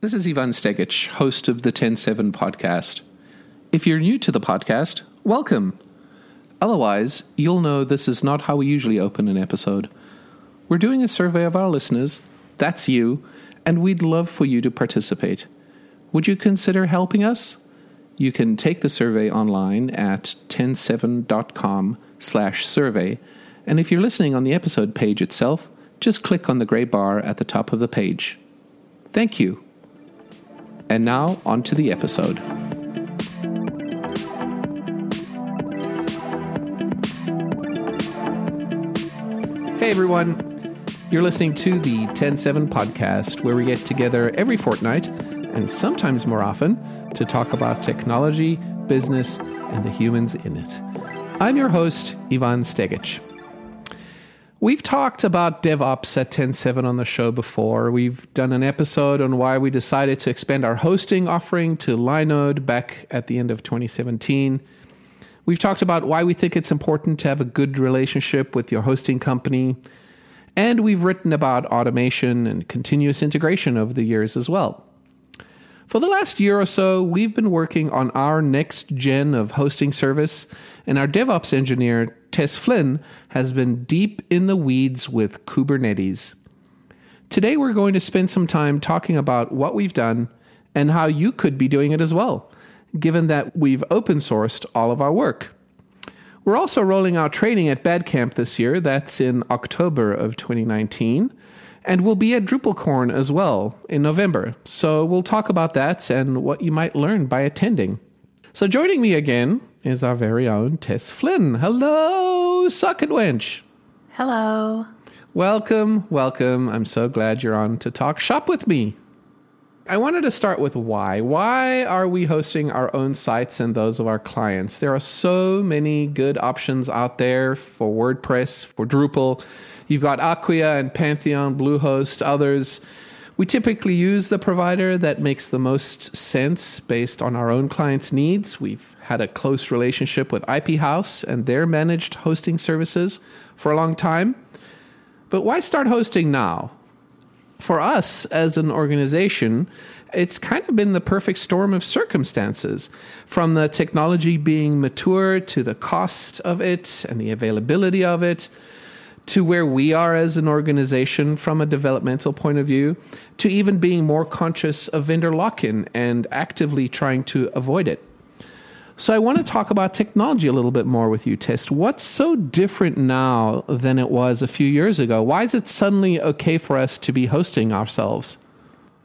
This is Ivan Stegic, host of the TEN7 podcast. If you're new to the podcast, welcome. Otherwise, you'll know this is not how we usually open an episode. We're doing a survey of our listeners, that's you, and we'd love for you to participate. Would you consider helping us? You can take the survey online at ten7.com slash survey, and if you're listening on the episode page itself, just click on the gray bar at the top of the page. Thank you. And now, on to the episode. Hey everyone, you're listening to the TEN7 podcast, where we get together every fortnight and sometimes more often to talk about technology, business, and the humans in it. I'm your host, Ivan Stegic. We've talked about DevOps at TEN7 on the show before. We've done an episode on why we decided to expand our hosting offering to Linode back at the end of 2017. We've talked about why we think it's important to have a good relationship with your hosting company. And we've written about automation and continuous integration over the years as well. For the last year or so, we've been working on our next gen of hosting service, and our DevOps engineer, Tess Flynn, has been deep in the weeds with Kubernetes. Today, we're going to spend some time talking about what we've done and how you could be doing it as well, given that we've open sourced all of our work. We're also rolling out training at BADCamp this year. That's in October of 2019 and we'll be at DrupalCon as well in November. So we'll talk about that and what you might learn by attending. So joining me again is our very own Tess Flynn. Hello, Suck socketwench. Hello. Welcome, welcome. I'm so glad you're on to talk shop with me. I wanted to start with why. Why are we hosting our own sites and those of our clients? There are so many good options out there for WordPress, for Drupal. You've got Acquia and Pantheon, Bluehost, others. We typically use the provider that makes the most sense based on our own clients' needs. We've had a close relationship with IP House and their managed hosting services for a long time. But why start hosting now? For us as an organization, it's kind of been the perfect storm of circumstances from the technology being mature to the cost of it and the availability of it to where we are as an organization from a developmental point of view, to even being more conscious of vendor lock in and actively trying to avoid it. So, I want to talk about technology a little bit more with you, Tess. What's so different now than it was a few years ago? Why is it suddenly okay for us to be hosting ourselves?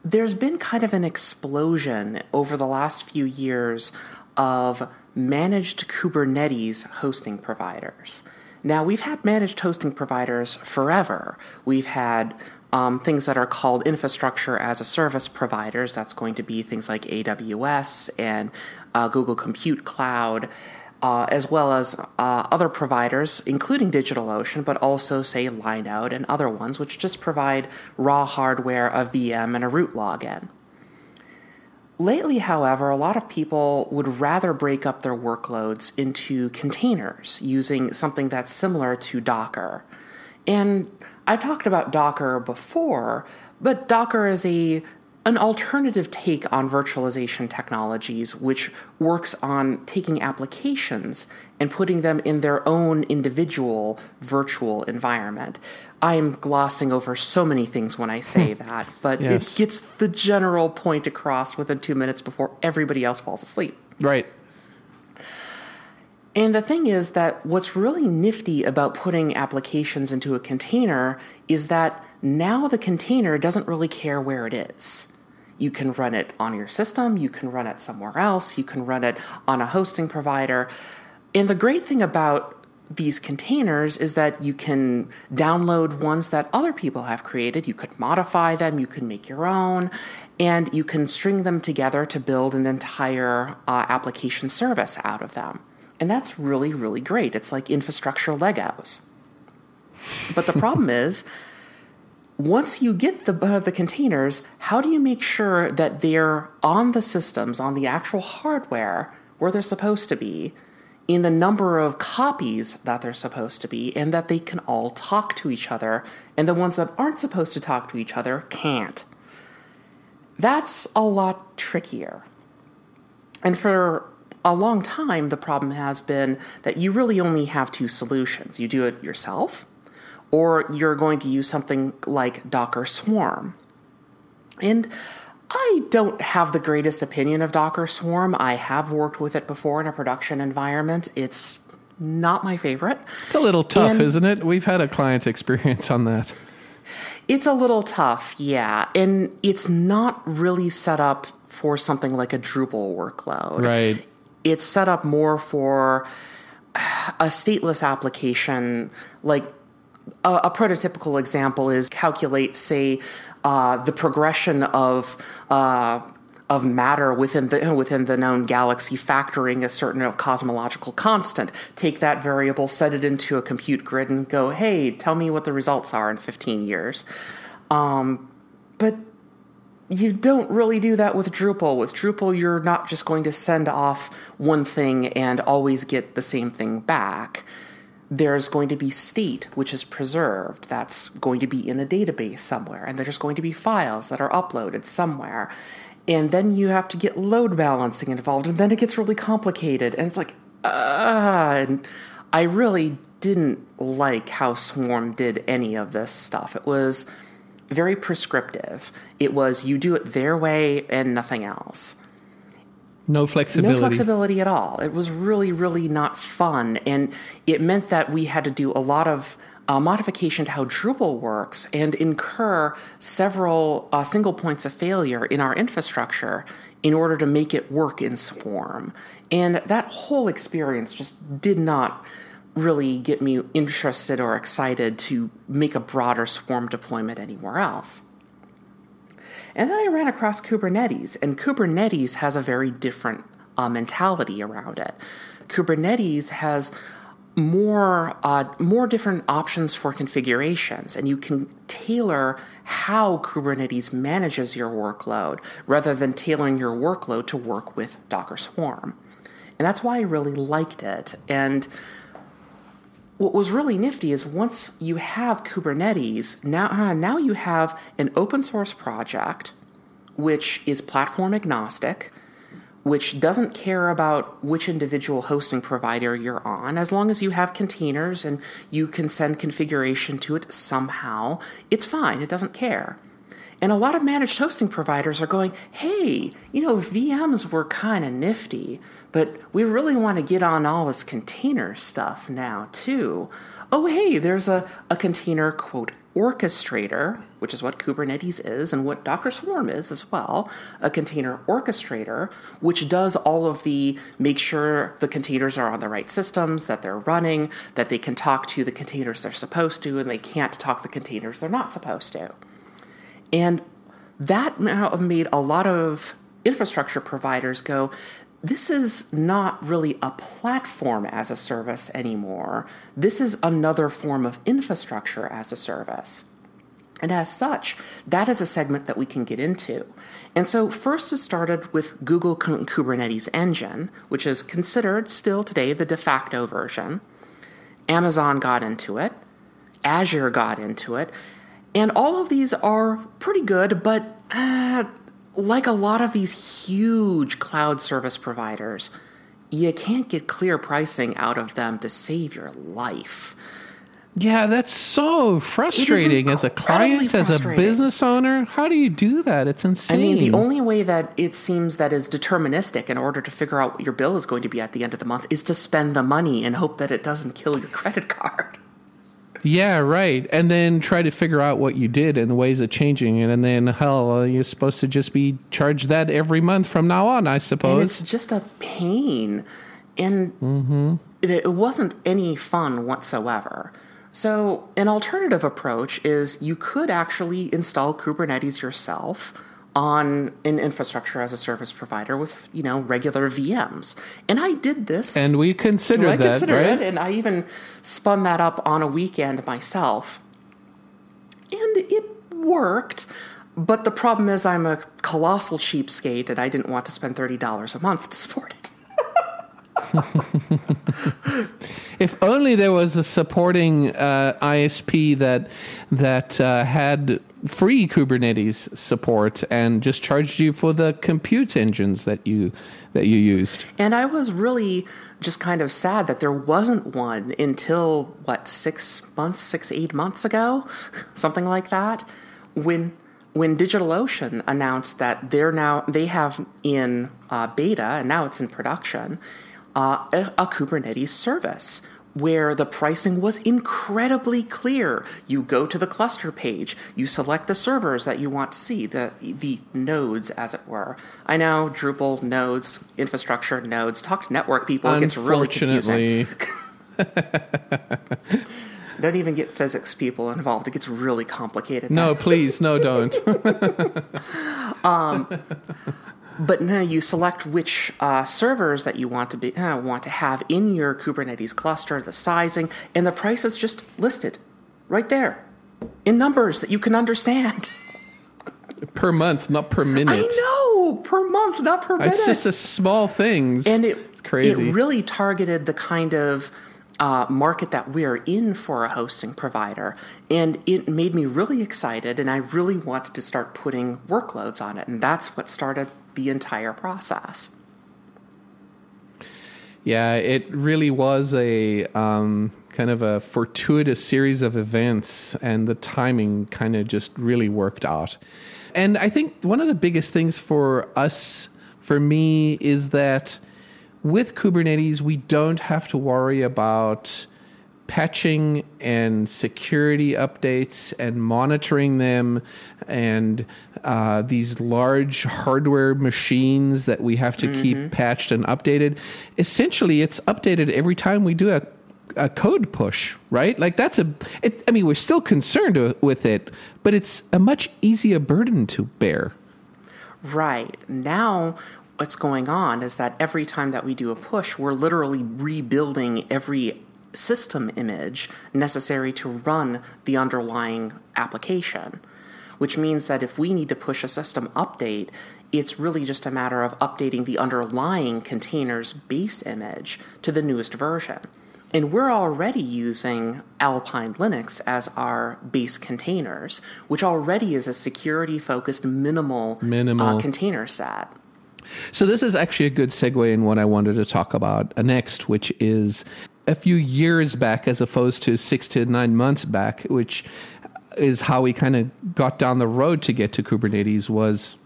There's been kind of an explosion over the last few years of managed Kubernetes hosting providers. Now, we've had managed hosting providers forever. We've had um, things that are called infrastructure as a service providers. That's going to be things like AWS and uh, Google Compute Cloud. Uh, as well as uh, other providers, including DigitalOcean, but also, say, Linode and other ones, which just provide raw hardware, a VM, and a root login. Lately, however, a lot of people would rather break up their workloads into containers using something that's similar to Docker. And I've talked about Docker before, but Docker is a an alternative take on virtualization technologies, which works on taking applications and putting them in their own individual virtual environment. I'm glossing over so many things when I say hmm. that, but yes. it gets the general point across within two minutes before everybody else falls asleep. Right. And the thing is that what's really nifty about putting applications into a container is that now the container doesn't really care where it is. You can run it on your system, you can run it somewhere else, you can run it on a hosting provider. And the great thing about these containers is that you can download ones that other people have created. You could modify them, you can make your own, and you can string them together to build an entire uh, application service out of them. And that's really, really great. It's like infrastructure Legos. But the problem is, once you get the uh, the containers, how do you make sure that they're on the systems, on the actual hardware where they're supposed to be? in the number of copies that they're supposed to be, and that they can all talk to each other, and the ones that aren't supposed to talk to each other can't. that's a lot trickier. And for a long time, the problem has been that you really only have two solutions. You do it yourself, or you're going to use something like Docker Swarm. And I don't have the greatest opinion of Docker Swarm. I have worked with it before in a production environment. It's not my favorite. It's a little tough, and isn't it? We've had a client experience on that. It's a little tough, yeah. And it's not really set up for something like a Drupal workload. Right. It's set up more for a stateless application. Like a, a prototypical example is calculate, say, uh, the progression of uh, of matter within the within the known galaxy, factoring a certain cosmological constant. Take that variable, set it into a compute grid, and go, "Hey, tell me what the results are in 15 years." Um, but you don't really do that with Drupal. With Drupal, you're not just going to send off one thing and always get the same thing back. There's going to be state, which is preserved. That's going to be in a database somewhere. And there's going to be files that are uploaded somewhere. And then you have to get load balancing involved. And then it gets really complicated. And it's like, ah. And I really didn't like how Swarm did any of this stuff. It was very prescriptive. It was you do it their way and nothing else. No flexibility. No flexibility at all. It was really, really not fun. And it meant that we had to do a lot of uh, modification to how Drupal works and incur several uh, single points of failure in our infrastructure in order to make it work in Swarm. And that whole experience just did not really get me interested or excited to make a broader swarm deployment anywhere else. And then I ran across Kubernetes, and Kubernetes has a very different uh, mentality around it. Kubernetes has more uh, more different options for configurations, and you can tailor how Kubernetes manages your workload rather than tailoring your workload to work with Docker Swarm. And that's why I really liked it. And what was really nifty is once you have Kubernetes, now, uh, now you have an open source project which is platform agnostic, which doesn't care about which individual hosting provider you're on. As long as you have containers and you can send configuration to it somehow, it's fine, it doesn't care. And a lot of managed hosting providers are going, hey, you know, VMs were kind of nifty, but we really want to get on all this container stuff now, too. Oh, hey, there's a, a container, quote, orchestrator, which is what Kubernetes is and what Docker Swarm is as well, a container orchestrator, which does all of the make sure the containers are on the right systems, that they're running, that they can talk to the containers they're supposed to, and they can't talk the containers they're not supposed to. And that made a lot of infrastructure providers go, this is not really a platform as a service anymore. This is another form of infrastructure as a service. And as such, that is a segment that we can get into. And so, first it started with Google Kubernetes Engine, which is considered still today the de facto version. Amazon got into it, Azure got into it, and all of these are pretty good, but uh, like a lot of these huge cloud service providers, you can't get clear pricing out of them to save your life. Yeah, that's so frustrating as a client, as a business owner. How do you do that? It's insane. I mean, the only way that it seems that is deterministic in order to figure out what your bill is going to be at the end of the month is to spend the money and hope that it doesn't kill your credit card. Yeah, right. And then try to figure out what you did and the ways of changing it. And then, hell, you're supposed to just be charged that every month from now on, I suppose. And it's just a pain. And mm-hmm. it wasn't any fun whatsoever. So, an alternative approach is you could actually install Kubernetes yourself on an infrastructure as a service provider with you know regular VMs. And I did this, and we considered I that, considered right? it, and I even spun that up on a weekend myself, and it worked. But the problem is, I'm a colossal cheapskate, and I didn't want to spend thirty dollars a month to support it. If only there was a supporting uh, ISP that that uh, had free Kubernetes support and just charged you for the compute engines that you that you used. And I was really just kind of sad that there wasn't one until what six months, six eight months ago, something like that, when when DigitalOcean announced that they're now they have in uh, beta and now it's in production uh, a, a Kubernetes service where the pricing was incredibly clear. You go to the cluster page, you select the servers that you want to see, the the nodes, as it were. I know Drupal nodes, infrastructure nodes. Talk to network people; it gets really confusing. don't even get physics people involved. It gets really complicated. No, please, no, don't. um, but now you select which uh, servers that you want to be uh, want to have in your Kubernetes cluster, the sizing, and the price is just listed right there in numbers that you can understand. per month, not per minute. I know per month, not per minute. It's just a small things, and it, it's crazy. It really targeted the kind of uh, market that we're in for a hosting provider. And it made me really excited, and I really wanted to start putting workloads on it. And that's what started the entire process. Yeah, it really was a um, kind of a fortuitous series of events, and the timing kind of just really worked out. And I think one of the biggest things for us, for me, is that with Kubernetes, we don't have to worry about patching and security updates and monitoring them and uh, these large hardware machines that we have to mm-hmm. keep patched and updated. Essentially, it's updated every time we do a a code push, right? Like that's a. It, I mean, we're still concerned with it, but it's a much easier burden to bear. Right now, what's going on is that every time that we do a push, we're literally rebuilding every system image necessary to run the underlying application. Which means that if we need to push a system update, it's really just a matter of updating the underlying container's base image to the newest version. And we're already using Alpine Linux as our base containers, which already is a security focused minimal, minimal. Uh, container set. So, this is actually a good segue in what I wanted to talk about next, which is a few years back as opposed to six to nine months back, which is how we kind of got down the road to get to Kubernetes was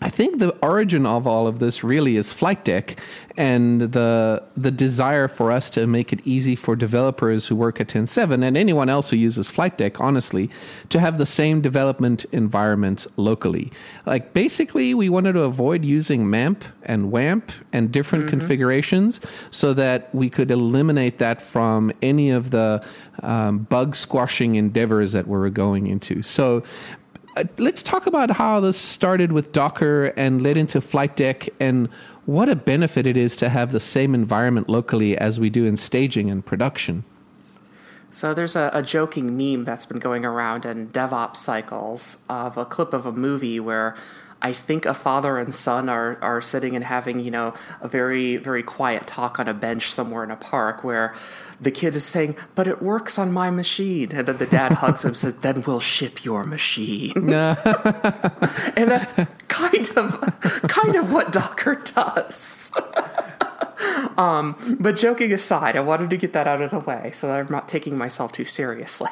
I think the origin of all of this really is flight deck and the the desire for us to make it easy for developers who work at TEN7 and anyone else who uses flight deck honestly to have the same development environment locally like basically we wanted to avoid using mamp and wamp and different mm-hmm. configurations so that we could eliminate that from any of the um, bug squashing endeavors that we were going into so Uh, let's talk about how this started with Docker and led into Flight Deck and what a benefit it is to have the same environment locally as we do in staging and production. So there's a, a, joking meme that's been going around in DevOps cycles of a clip of a movie where I think a father and son are are sitting and having you know a very very quiet talk on a bench somewhere in a park where the kid is saying, "But it works on my machine," and then the dad hugs him and says, "Then we'll ship your machine." and that's kind of kind of what Docker does. um, but joking aside, I wanted to get that out of the way so I'm not taking myself too seriously.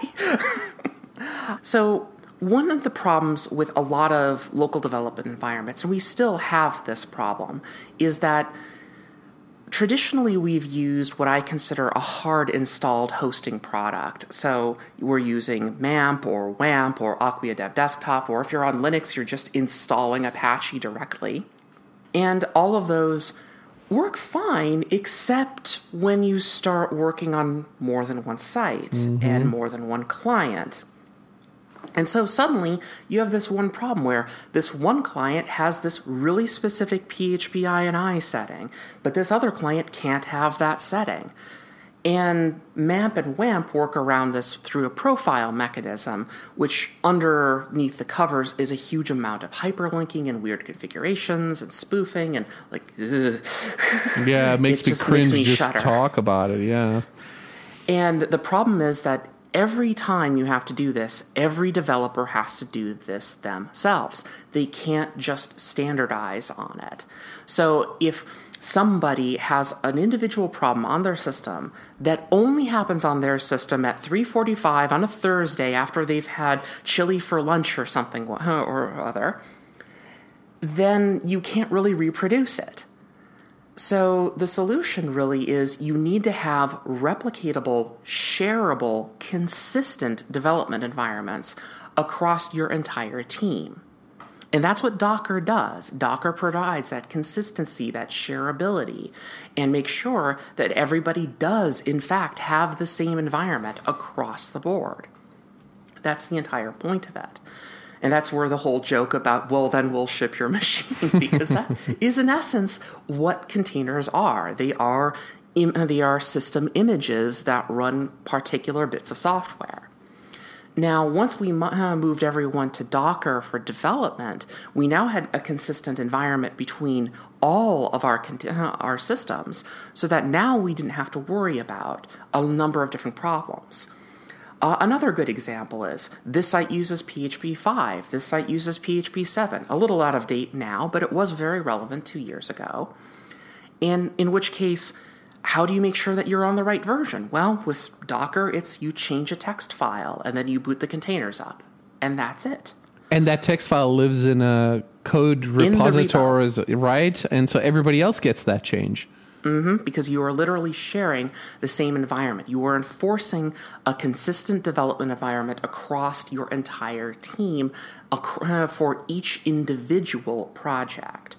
so one of the problems with a lot of local development environments, and we still have this problem, is that traditionally we've used what I consider a hard installed hosting product. So we're using MAMP or WAMP or Acquia Dev Desktop, or if you're on Linux, you're just installing Apache directly. And all of those work fine, except when you start working on more than one site mm-hmm. and more than one client. And so suddenly you have this one problem where this one client has this really specific PHP INI setting, but this other client can't have that setting. And MAMP and WAMP work around this through a profile mechanism, which underneath the covers is a huge amount of hyperlinking and weird configurations and spoofing and like. Ugh. Yeah, it makes It me cringe makes me just shudder. talk about it. Yeah. And the problem is that every time you have to do this, every developer has to do this themselves. They can't just standardize on it. So if somebody has an individual problem on their system that only happens on their system at 3:45 on a Thursday after they've had chili for lunch or something or other, then you can't really reproduce it. So, the solution really is you need to have replicatable, shareable, consistent development environments across your entire team. And that's what Docker does. Docker provides that consistency, that shareability, and makes sure that everybody does, in fact, have the same environment across the board. That's the entire point of it. And that's where the whole joke about, well, then we'll ship your machine, because that is in essence what containers are. They are, im- they are system images that run particular bits of software. Now, once we mo- uh, moved everyone to Docker for development, we now had a consistent environment between all of our cont- uh, our systems, so that now we didn't have to worry about a number of different problems. Uh, another good example is this site uses PHP 5, this site uses PHP 7. A little out of date now, but it was very relevant two years ago. And in which case, how do you make sure that you're on the right version? Well, with Docker, it's you change a text file and then you boot the containers up, and that's it. And that text file lives in a code repository, right? And so everybody else gets that change. Because you are literally sharing the same environment. You are enforcing a consistent development environment across your entire team uh, for each individual project.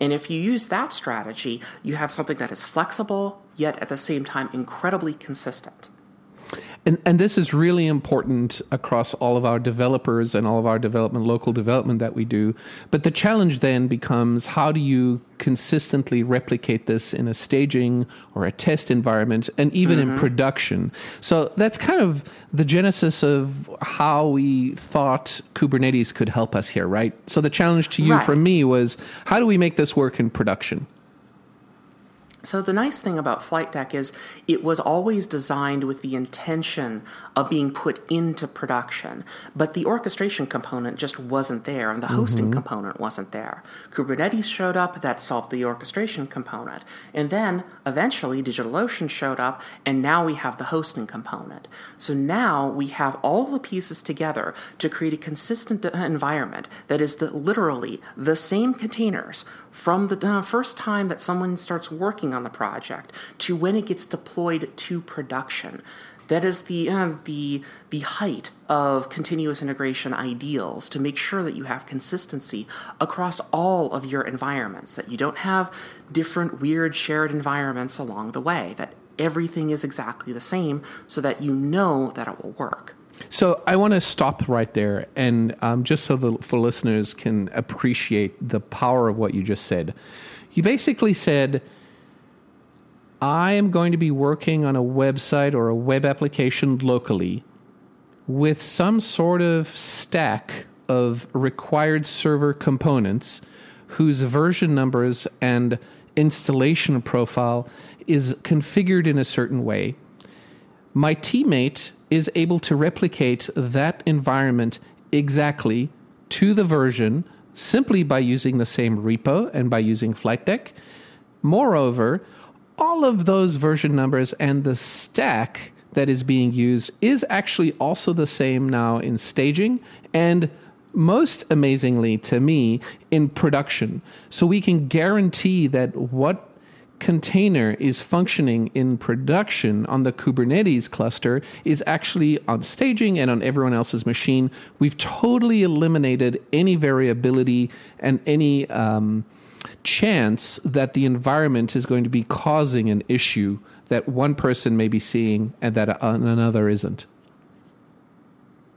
And if you use that strategy, you have something that is flexible, yet at the same time incredibly consistent. And, and this is really important across all of our developers and all of our development, local development that we do. But the challenge then becomes how do you consistently replicate this in a staging or a test environment and even in mm-hmm. production? So that's kind of the genesis of how we thought Kubernetes could help us here, right? So the challenge to you Right. from me was how do we make this work in production? So the nice thing about Flight Deck is it was always designed with the intention of being put into production, but the orchestration component just wasn't there and the mm-hmm. hosting component wasn't there. Kubernetes showed up that solved the orchestration component. And then eventually DigitalOcean showed up and now we have the hosting component. So now we have all the pieces together to create a consistent environment that is the, literally the same containers from the uh, first time that someone starts working on the project to when it gets deployed to production. That is the uh, the the height of continuous integration ideals to make sure that you have consistency across all of your environments. That you don't have different weird shared environments along the way. That everything is exactly the same, so that you know that it will work. So I want to stop right there, and um, just so the for listeners can appreciate the power of what you just said. You basically said, "I am going to be working on a website or a web application locally with some sort of stack of required server components whose version numbers and installation profile is configured in a certain way." my teammate is able to replicate that environment exactly to the version simply by using the same repo and by using Flight Deck. Moreover, all of those version numbers and the stack that is being used is actually also the same now in staging and most amazingly to me in production. So we can guarantee that what container is functioning in production on the Kubernetes cluster is actually on staging and on everyone else's machine. We've totally eliminated any variability and any um, chance that the environment is going to be causing an issue that one person may be seeing and that another isn't.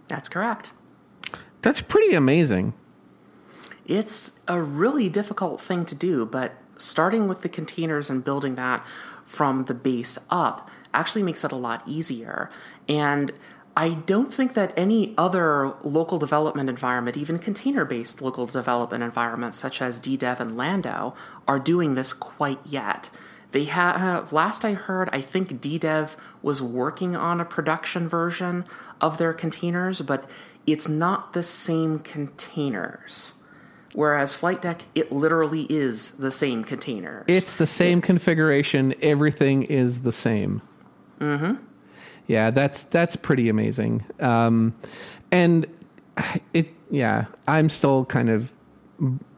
That's correct. That's pretty amazing. It's a really difficult thing to do, but starting with the containers and building that from the base up, actually makes it a lot easier. And I don't think that any other local development environment, even container based local development environments such as DDEV and Lando, are doing this quite yet. They have, last I heard, I think DDEV was working on a production version of their containers, but it's not the same containers. Whereas Flight Deck, it literally is the same container. It's the same it, configuration. Everything is the same. Mm-hmm. Yeah, that's that's pretty amazing. Um, and it, yeah, I'm still kind of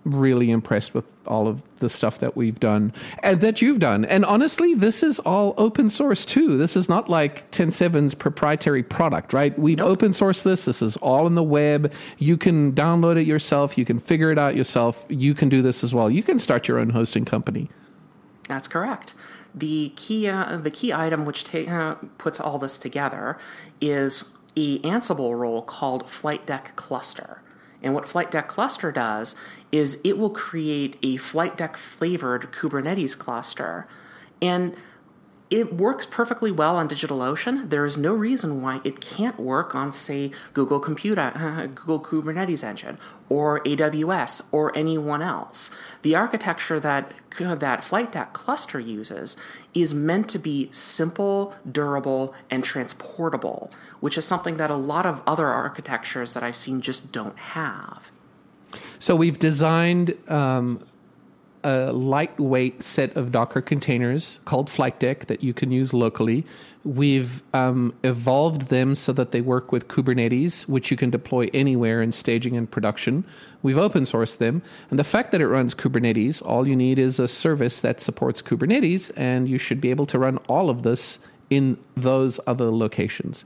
really impressed with all of the stuff that we've done and that you've done. And honestly, this is all open source too. This is not like TEN7's proprietary product, right? We've nope. open sourced this. This is all in the web. You can download it yourself. You can figure it out yourself. You can do this as well. You can start your own hosting company. That's correct. The key, uh, the key item which ta- uh, puts all this together is a Ansible role called Flight Deck Cluster. And what Flight Deck Cluster does is it will create a Flight Deck flavored Kubernetes cluster. And it works perfectly well on DigitalOcean. There is no reason why it can't work on, say, Google Computer, Google Kubernetes Engine, or AWS, or anyone else. The architecture that that Flight Deck cluster uses is meant to be simple, durable, and transportable, which is something that a lot of other architectures that I've seen just don't have. So we've designed um, a lightweight set of Docker containers called Flight Deck that you can use locally. We've um, evolved them so that they work with Kubernetes, which you can deploy anywhere in staging and production. We've open sourced them. And the fact that it runs Kubernetes, all you need is a service that supports Kubernetes, and you should be able to run all of this in those other locations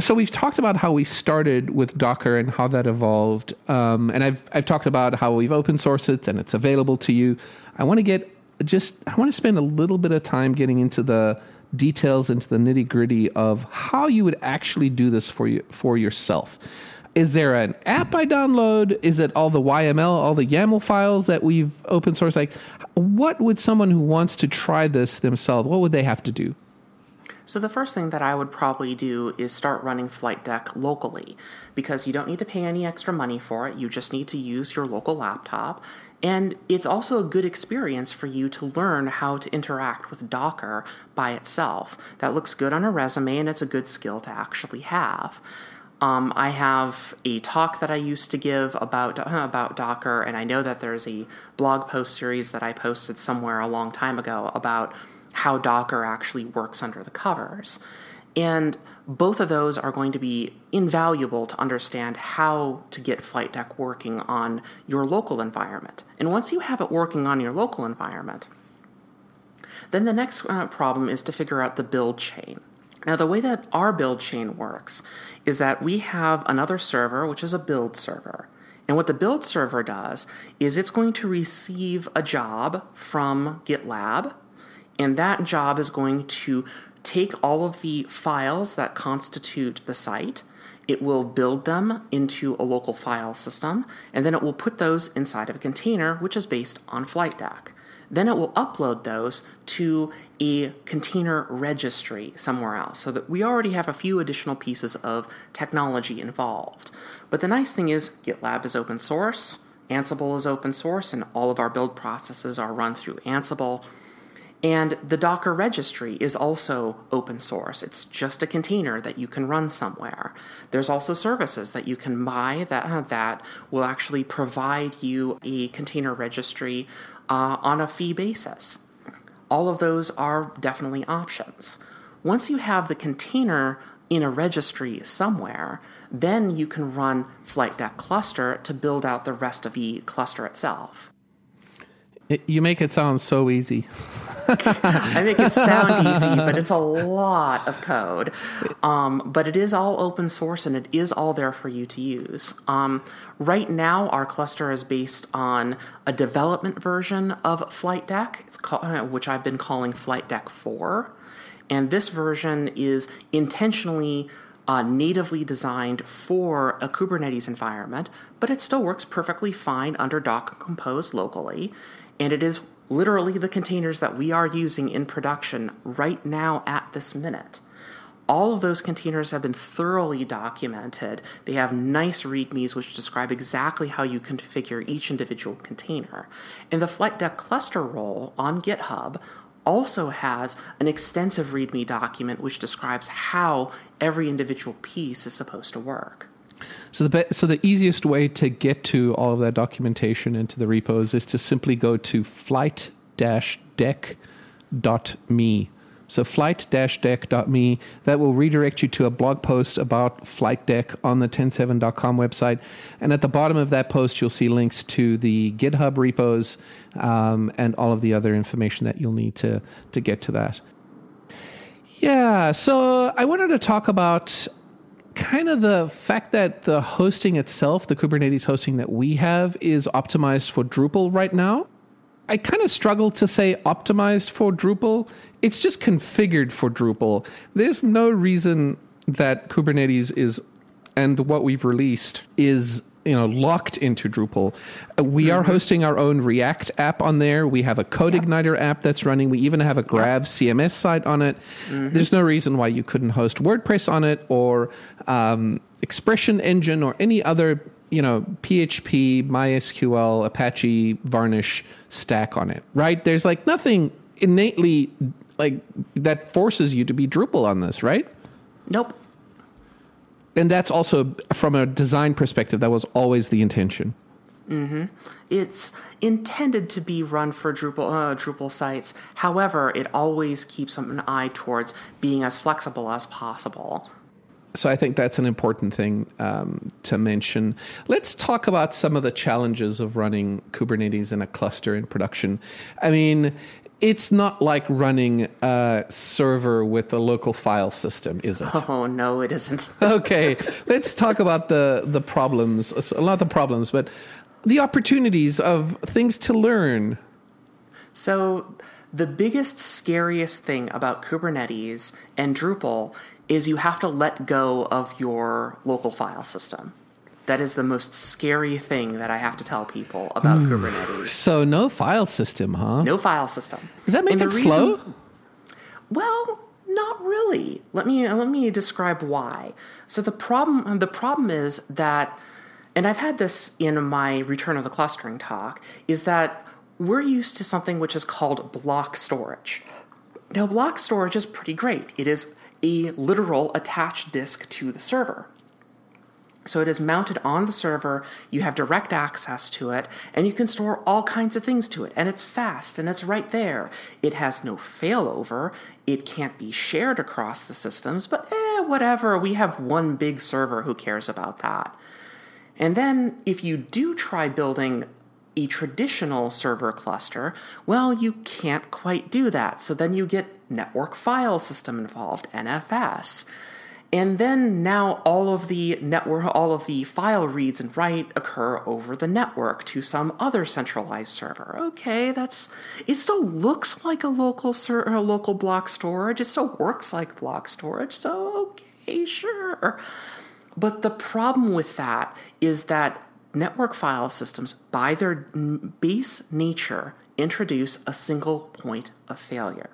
so we've talked about how we started with Docker and how that evolved, um, and I've I've talked about how we've open sourced it and it's available to you. I want to get just I want to spend a little bit of time getting into the details, into the nitty gritty of how you would actually do this for you for yourself. Is there an app I download? Is it all the YML, all the YAML files that we've open sourced? Like, what would someone who wants to try this themselves? What would they have to do? So the first thing that I would probably do is start running Flight Deck locally because you don't need to pay any extra money for it. You just need to use your local laptop. And it's also a good experience for you to learn how to interact with Docker by itself. That looks good on a resume and it's a good skill to actually have. Um, I have a talk that I used to give about about Docker, and I know that there's a blog post series that I posted somewhere a long time ago about how Docker actually works under the covers. And both of those are going to be invaluable to understand how to get Flight Deck working on your local environment. And once you have it working on your local environment, then the next uh, problem is to figure out the build chain. Now, the way that our build chain works is that we have another server, which is a build server. And what the build server does is it's going to receive a job from GitLab and that job is going to take all of the files that constitute the site. It will build them into a local file system, and then it will put those inside of a container, which is based on Flight Deck. Then it will upload those to a container registry somewhere else, so that we already have a few additional pieces of technology involved. But the nice thing is, GitLab is open source, Ansible is open source, and all of our build processes are run through Ansible. And the Docker registry is also open source. It's just a container that you can run somewhere. There's also services that you can buy that, uh, that will actually provide you a container registry uh, on a fee basis. All of those are definitely options. Once you have the container in a registry somewhere, then you can run Flight Deck Cluster to build out the rest of the cluster itself. It, you make it sound so easy. I make it sound easy, but it's a lot of code. Um, but it is all open source and it is all there for you to use. Um, right now, our cluster is based on a development version of Flight Deck, it's called, uh, which I've been calling Flight Deck 4. And this version is intentionally uh, natively designed for a Kubernetes environment, but it still works perfectly fine under Docker Compose locally and it is literally the containers that we are using in production right now at this minute. All of those containers have been thoroughly documented. They have nice READMEs which describe exactly how you configure each individual container. And the Flight Deck cluster role on GitHub also has an extensive README document which describes how every individual piece is supposed to work. So the so the easiest way to get to all of that documentation into the repos is to simply go to flight-deck.me. So flight-deck.me that will redirect you to a blog post about flight deck on the ten7.com website, and at the bottom of that post you'll see links to the GitHub repos um, and all of the other information that you'll need to to get to that. Yeah, so I wanted to talk about kind of the fact that the hosting itself, the Kubernetes hosting that we have, is optimized for Drupal right now. I kind of struggle to say optimized for Drupal. It's just configured for Drupal. There's no reason that Kubernetes is and what we've released is you know locked into Drupal. Uh, we mm-hmm. are hosting our own React app on there. We have a Code Igniter app that's running. We even have a Grav CMS site on it. Mm-hmm. There's no reason why you couldn't host WordPress on it or um, Expression Engine or any other you know PHP, MySQL, Apache, Varnish stack on it. Right? There's like nothing innately like that forces you to be Drupal on this, right? Nope and that's also from a design perspective that was always the intention mm-hmm. it's intended to be run for drupal uh, drupal sites however it always keeps an eye towards being as flexible as possible so I think that's an important thing um, to mention. Let's talk about some of the challenges of running Kubernetes in a cluster in production. I mean, it's not like running a server with a local file system, is it? Oh no, it isn't. okay, let's talk about the the problems. A Not the problems, but the opportunities of things to learn. So, the biggest, scariest thing about Kubernetes and Drupal is you have to let go of your local file system. That is the most scary thing that I have to tell people about mm. Kubernetes. So no file system, huh? No file system. Does that make it slow? well, not really. Let me let me describe why. So the problem the problem is that and I've had this in my return of the clustering talk is that we're used to something which is called block storage. Now block storage is pretty great. It is a literal attached disk to the server. So it is mounted on the server, you have direct access to it, and you can store all kinds of things to it. And it's fast and it's right there. It has no failover, it can't be shared across the systems, but eh, whatever. We have one big server who cares about that. And then if you do try building a traditional server cluster, well, you can't quite do that. So then you get network file system involved, NFS. And then now all of the network, all of the file reads and write occur over the network to some other centralized server. Okay, that's it. Still looks like a local ser- a local block storage. It still works like block storage. So okay, sure. But the problem with that is that network file systems, by their base nature, introduce a single point of failure.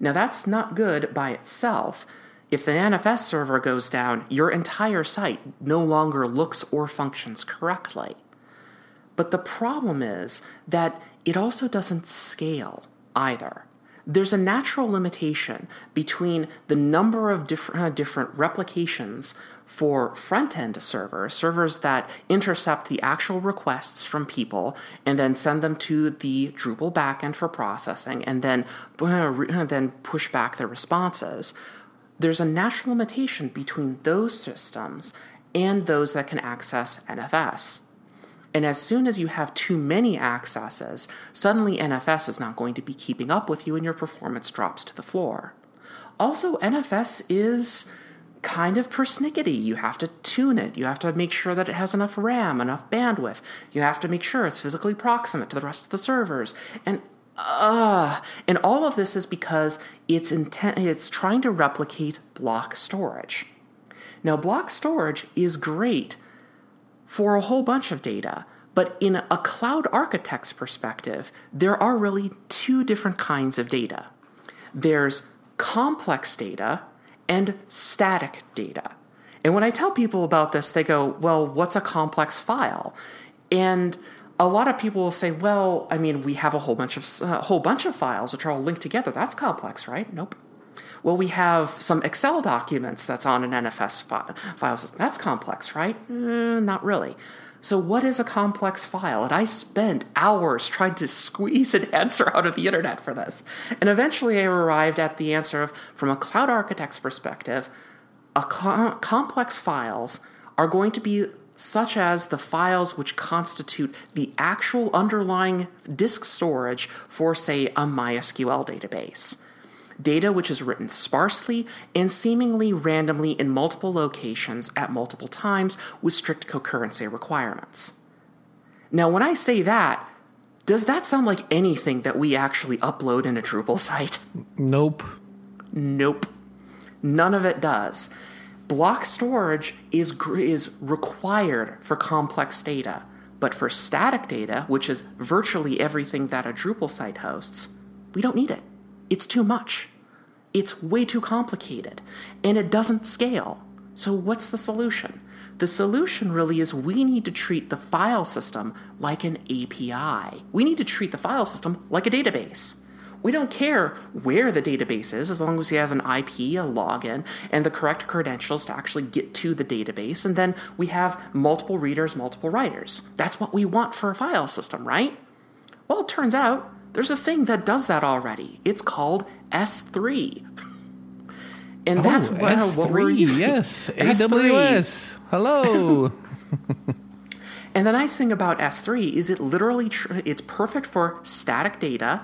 Now that's not good by itself if the NFS server goes down, your entire site no longer looks or functions correctly. But the problem is that it also doesn't scale either. There's a natural limitation between the number of different, uh, different replications for front end servers, servers that intercept the actual requests from people and then send them to the Drupal backend for processing and then, uh, then push back the responses there's a natural limitation between those systems and those that can access NFS. And as soon as you have too many accesses, suddenly NFS is not going to be keeping up with you and your performance drops to the floor. Also, NFS is kind of persnickety. You have to tune it. You have to make sure that it has enough RAM, enough bandwidth. You have to make sure it's physically proximate to the rest of the servers. And uh, and all of this is because it's intent it's trying to replicate block storage. Now block storage is great for a whole bunch of data, But in a cloud architect's perspective, there are really two different kinds of data there's complex data and static data. And when I tell people about this, they go, Well, what's a complex file? And a lot of people will say, "Well, I mean, we have a whole bunch of a whole bunch of files which are all linked together. That's complex, right?" Nope. Well, we have some Excel documents that's on an NFS file, file. That's complex, right? Mm, not really. So, what is a complex file? And I spent hours trying to squeeze an answer out of the internet for this. And eventually I arrived at the answer of from a cloud architect's perspective, a co- complex files are going to be such as the files which constitute the actual underlying disk storage for, say, a MySQL database. Data which is written sparsely and seemingly randomly in multiple locations at multiple times with strict concurrency requirements. Now, when I say that, does that sound like anything that we actually upload in a Drupal site? Nope. Nope. None of it does. Block storage is, is required for complex data, but for static data, which is virtually everything that a Drupal site hosts, we don't need it. It's too much. It's way too complicated, and it doesn't scale. So, what's the solution? The solution really is we need to treat the file system like an API. We need to treat the file system like a database. We don't care where the database is as long as you have an IP, a login, and the correct credentials to actually get to the database. And then we have multiple readers, multiple writers. That's what we want for a file system, right? Well, it turns out there's a thing that does that already. It's called S3. And Oh, that's what, S3, what we're using. Yes, S3. AWS. Hello. And the nice thing about S3 is it literally tr- it's perfect for static data,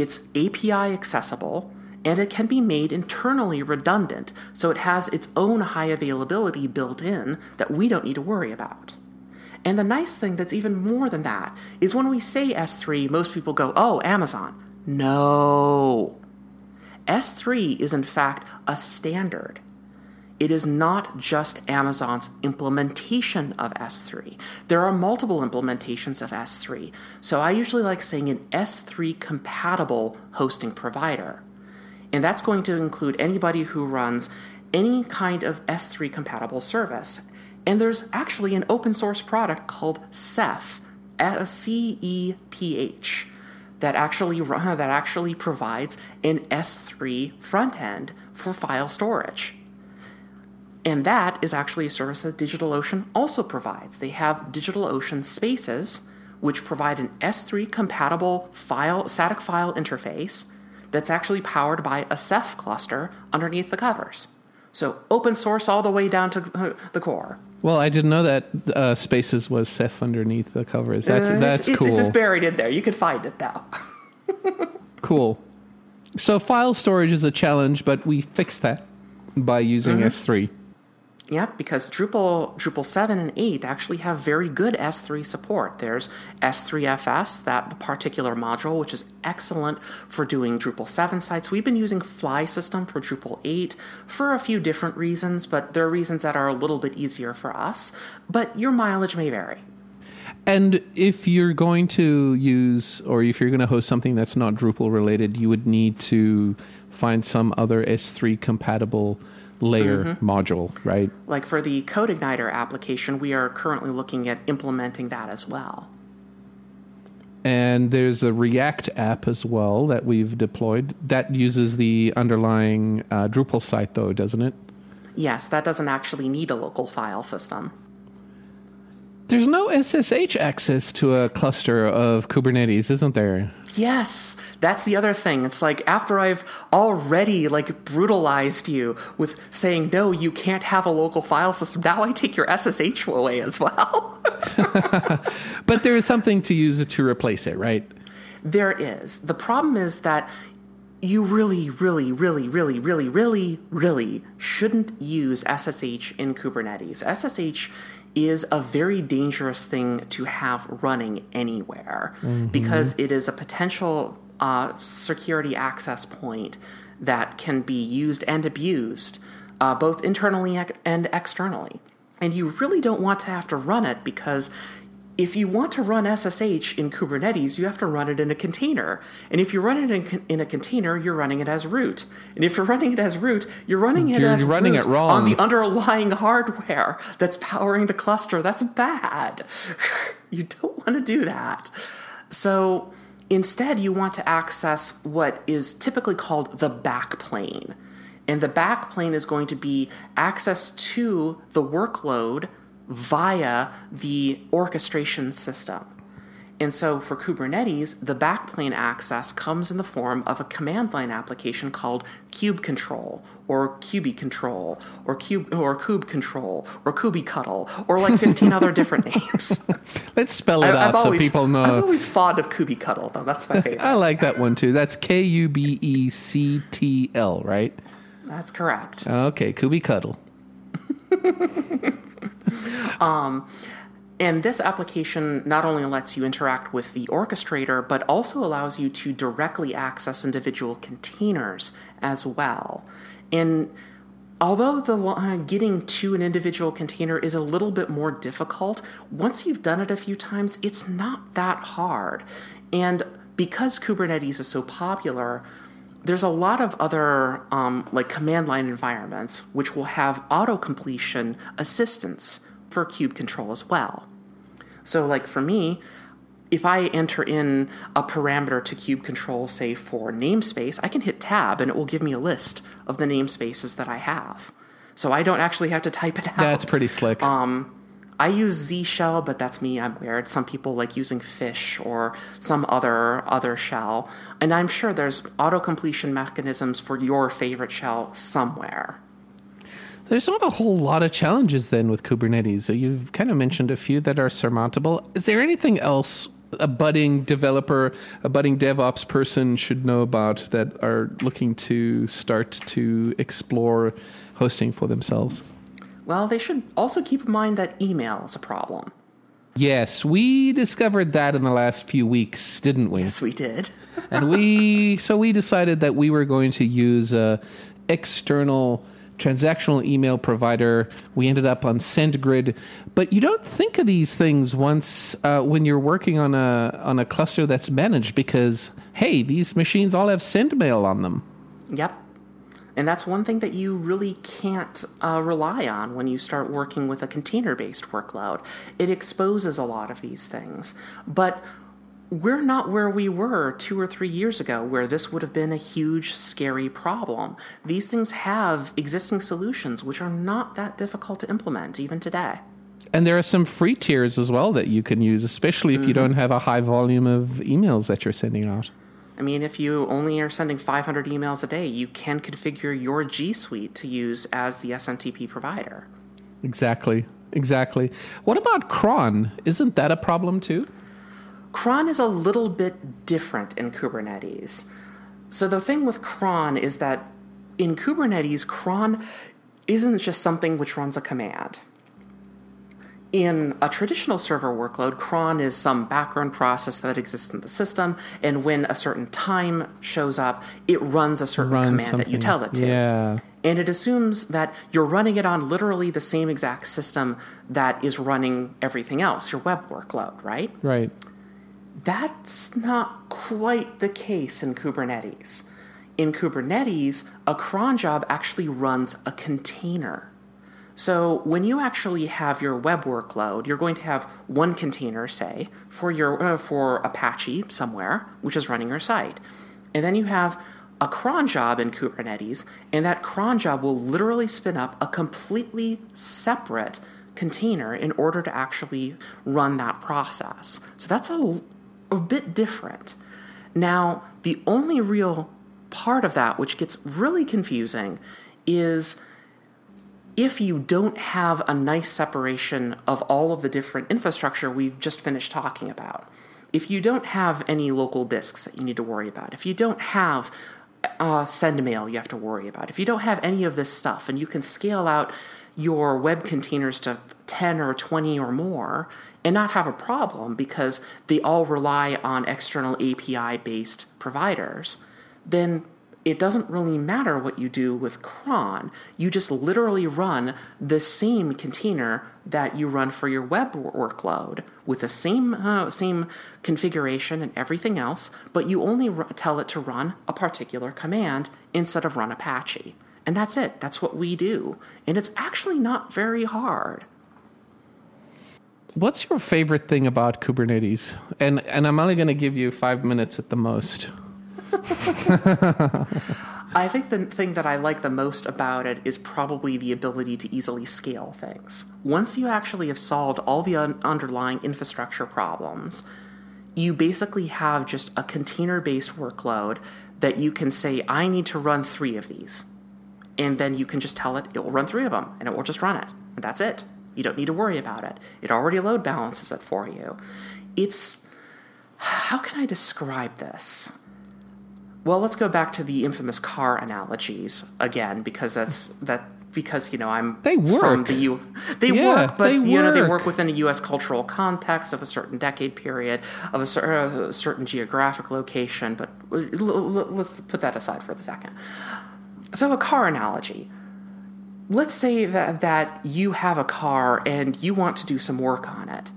it's API accessible, and it can be made internally redundant, so it has its own high availability built in that we don't need to worry about. And the nice thing that's even more than that is when we say S3, most people go, "Oh, Amazon." No. S3 is in fact a standard. It is not just Amazon's implementation of S3. There are multiple implementations of S3. So I usually like saying an S3 compatible hosting provider. And that's going to include anybody who runs any kind of S3 compatible service. And there's actually an open source product called Ceph, C E P H, that actually that actually provides an S3 front end for file storage. And that is actually a service that DigitalOcean also provides. They have DigitalOcean Spaces, which provide an S3 compatible file static file interface that's actually powered by a Ceph cluster underneath the covers. So open source all the way down to the core. well, I didn't know that uh, Spaces was Ceph underneath the covers. That's Uh, that's it's, cool. It's, it's buried in there. You can find it now. cool. So file storage is a challenge, but we fixed that by using Mm-hmm. S3. Yeah, because Drupal Drupal 7 and 8 actually have very good S3 support. There's S3FS, that particular module, which is excellent for doing Drupal 7 sites. We've been using Flysystem for Drupal 8 for a few different reasons, but there are reasons that are a little bit easier for us. But your mileage may vary. And if you're going to use, or if you're going to host something that's not Drupal related, you would need to find some other S3 compatible layer Mm-hmm. module, right? Like for the CodeIgniter application, we are currently looking at implementing that as well. And there's a React app as well that we've deployed that uses the underlying uh, Drupal site, though, doesn't it? Yes, that doesn't actually need a local file system. There's no SSH access to a cluster of Kubernetes, isn't there? Yes, that's the other thing. It's like after I've already like brutalized you with saying no, you can't have a local file system. Now I take your SSH away as well. But there is something to use it to replace it, right? there is. The problem is that you really, really, really, really, really, really, really shouldn't use SSH in Kubernetes. SSH is a very dangerous thing to have running anywhere because it is a potential uh, security access point that can be used and abused uh, both internally and externally. And you really don't want to have to run it because if you want to run SSH in Kubernetes, you have to run it in a container. And if you run it in, in a container, you're running it as root. And if you're running it as root, you're running it You're as running root it wrong. on the underlying hardware that's powering the cluster. That's bad. you don't want to do that. So instead, you want to access what is typically called the backplane. And the backplane is going to be access to the workload via the orchestration system. And so for Kubernetes, the backplane access comes in the form of a command line application called kube control or kubi control or cube or kube control or kubectl or like 15 other different names. Let's spell it out so people know. I'm always fond of kubectl though. That's my favorite. I like that one too. That's K U B E C T L, right? That's correct. Okay, Kubi Cuddle. And this application not only lets you interact with the orchestrator, but also allows you to directly access individual containers as well. And although the uh, getting to an individual container is a little bit more difficult, once you've done it a few times, it's not that hard. And because Kubernetes is so popular, there's a lot of other um, like command line environments which will have auto completion assistance for cube control as well. So, like for me, if I enter in a parameter to cube control, say for namespace, I can hit tab and it will give me a list of the namespaces that I have. So I don't actually have to type it out. That's pretty slick. Um, I use Z shell, but that's me. I'm weird. Some people like using fish or some other other shell, and I'm sure there's auto completion mechanisms for your favorite shell somewhere. There's not a whole lot of challenges then with Kubernetes. So you've kind of mentioned a few that are surmountable. Is there anything else a budding developer, a budding DevOps person should know about that are looking to start to explore hosting for themselves? Well, they should also keep in mind that email is a problem. Yes, we discovered that in the last few weeks, didn't we? Yes, we did. and we so we decided that we were going to use a external transactional email provider. We ended up on SendGrid, but you don't think of these things once uh, when you're working on a on a cluster that's managed because hey, these machines all have SendMail on them. Yep. And that's one thing that you really can't uh, rely on when you start working with a container based workload. It exposes a lot of these things. But we're not where we were two or three years ago, where this would have been a huge, scary problem. These things have existing solutions which are not that difficult to implement even today. And there are some free tiers as well that you can use, especially if mm-hmm. you don't have a high volume of emails that you're sending out. I mean, if you only are sending 500 emails a day, you can configure your G Suite to use as the SMTP provider. Exactly. Exactly. What about cron? Isn't that a problem too? Cron is a little bit different in Kubernetes. So the thing with cron is that in Kubernetes, cron isn't just something which runs a command in a traditional server workload, cron is some background process that exists in the system, and when a certain time shows up, it runs a certain runs command something. that you tell it to. Yeah. And it assumes that you're running it on literally the same exact system that is running everything else, your web workload, right? Right. That's not quite the case in Kubernetes. In Kubernetes, a cron job actually runs a container so when you actually have your web workload, you're going to have one container, say, for your uh, for Apache somewhere, which is running your site, and then you have a cron job in Kubernetes, and that cron job will literally spin up a completely separate container in order to actually run that process. So that's a, a bit different. Now, the only real part of that which gets really confusing is if you don't have a nice separation of all of the different infrastructure we've just finished talking about, if you don't have any local disks that you need to worry about, if you don't have uh, send mail you have to worry about, if you don't have any of this stuff and you can scale out your web containers to 10 or 20 or more and not have a problem because they all rely on external API based providers, then it doesn't really matter what you do with cron. You just literally run the same container that you run for your web workload with the same uh, same configuration and everything else, but you only r- tell it to run a particular command instead of run Apache. And that's it. That's what we do. And it's actually not very hard. What's your favorite thing about Kubernetes? And and I'm only going to give you 5 minutes at the most. I think the thing that I like the most about it is probably the ability to easily scale things. Once you actually have solved all the un- underlying infrastructure problems, you basically have just a container based workload that you can say, I need to run three of these. And then you can just tell it, it will run three of them, and it will just run it. And that's it. You don't need to worry about it. It already load balances it for you. It's. How can I describe this? Well, let's go back to the infamous car analogies again, because that's that because you know I'm they work. from the U. They yeah, work, but they you work. know they work within a U.S. cultural context of a certain decade period of a, cer- a certain geographic location. But l- l- let's put that aside for the second. So, a car analogy. Let's say that that you have a car and you want to do some work on it,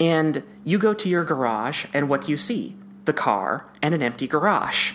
and you go to your garage, and what do you see? The car and an empty garage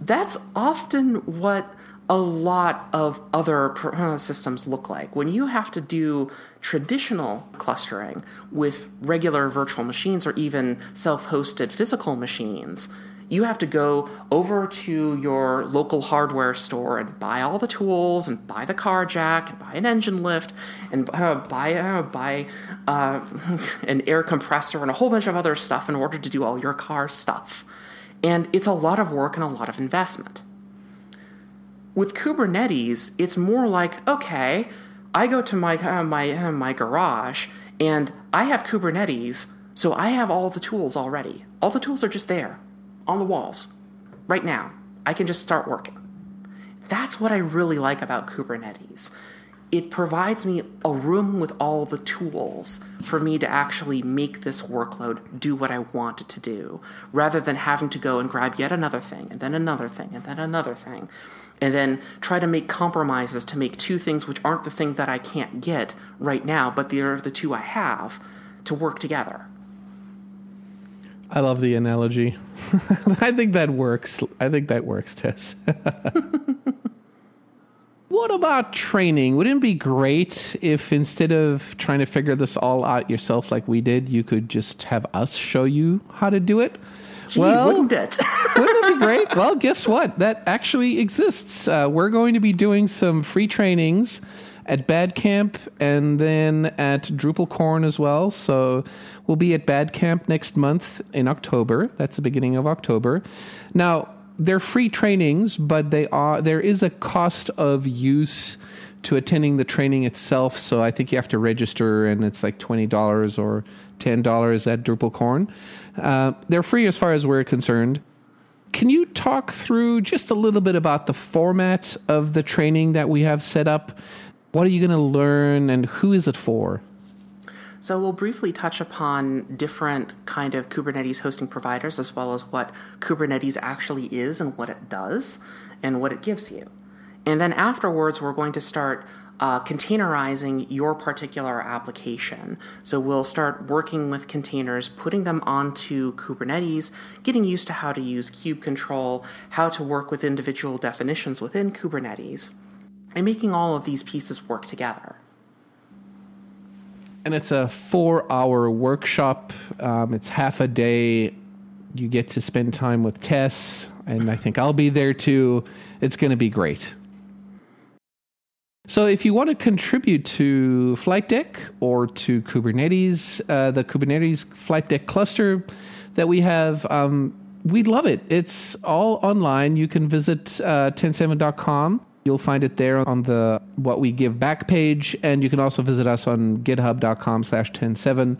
that's often what a lot of other uh, systems look like. When you have to do traditional clustering with regular virtual machines or even self hosted physical machines, you have to go over to your local hardware store and buy all the tools and buy the car jack and buy an engine lift and uh, buy uh, buy uh, an air compressor and a whole bunch of other stuff in order to do all your car stuff. And it's a lot of work and a lot of investment. With Kubernetes, it's more like, okay, I go to my uh, my uh, my garage and I have Kubernetes, so I have all the tools already. All the tools are just there on the walls right now. I can just start working. That's what I really like about Kubernetes it provides me a room with all the tools for me to actually make this workload do what I want it to do, rather than having to go and grab yet another thing, and then another thing, and then another thing, and then try to make compromises to make two things which aren't the thing that I can't get right now, but they're the two I have to work together. I love the analogy. I think that works. I think that works, Tess. What about training? Wouldn't it be great if instead of trying to figure this all out yourself like we did, you could just have us show you how to do it? Gee, well, wouldn't it? wouldn't it be great? Well, guess what? That actually exists. Uh, we're going to be doing some free trainings at BADCamp and then at DrupalCorn as well. So we'll be at BADCamp next month in October. That's the beginning of October. Now, they're free trainings, but they are there is a cost of use to attending the training itself. So I think you have to register, and it's like twenty dollars or ten dollars at DrupalCorn. Uh, they're free as far as we're concerned. Can you talk through just a little bit about the format of the training that we have set up? What are you going to learn, and who is it for? So we'll briefly touch upon different kind of Kubernetes hosting providers as well as what Kubernetes actually is and what it does and what it gives you. And then afterwards, we're going to start uh, containerizing your particular application. So we'll start working with containers, putting them onto Kubernetes, getting used to how to use kube control, how to work with individual definitions within Kubernetes, and making all of these pieces work together and it's a four hour workshop. Um, it's half a day. You get to spend time with Tess, and I think I'll be there too. It's going to be great. So, if you want to contribute to Flight Deck or to Kubernetes, uh, the Kubernetes Flight Deck cluster that we have, um, we'd love it. It's all online. You can visit uh, ten7.com You'll find it there on the what we give back page, and you can also visit us on github.com slash TEN7,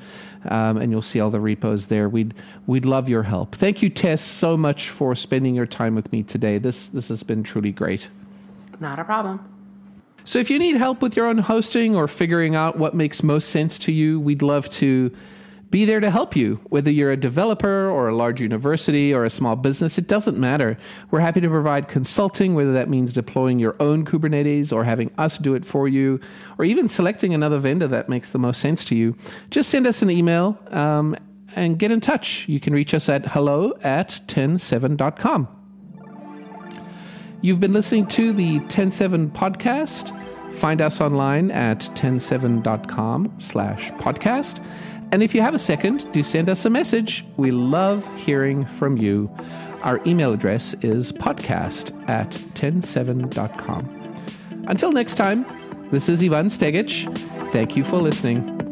um, and you'll see all the repos there. We'd we'd love your help. Thank you, Tess, so much for spending your time with me today. This this has been truly great. Not a problem. So if you need help with your own hosting or figuring out what makes most sense to you, we'd love to be there to help you. Whether you're a developer or a large university or a small business, it doesn't matter. We're happy to provide consulting, whether that means deploying your own Kubernetes or having us do it for you, or even selecting another vendor that makes the most sense to you. Just send us an email um, and get in touch. You can reach us at hello at ten7.com. You've been listening to the TEN7 podcast. Find us online at ten7.com slash podcast. And if you have a second, do send us a message. We love hearing from you. Our email address is podcast at ten7.com. Until next time, this is Ivan Stegic. Thank you for listening.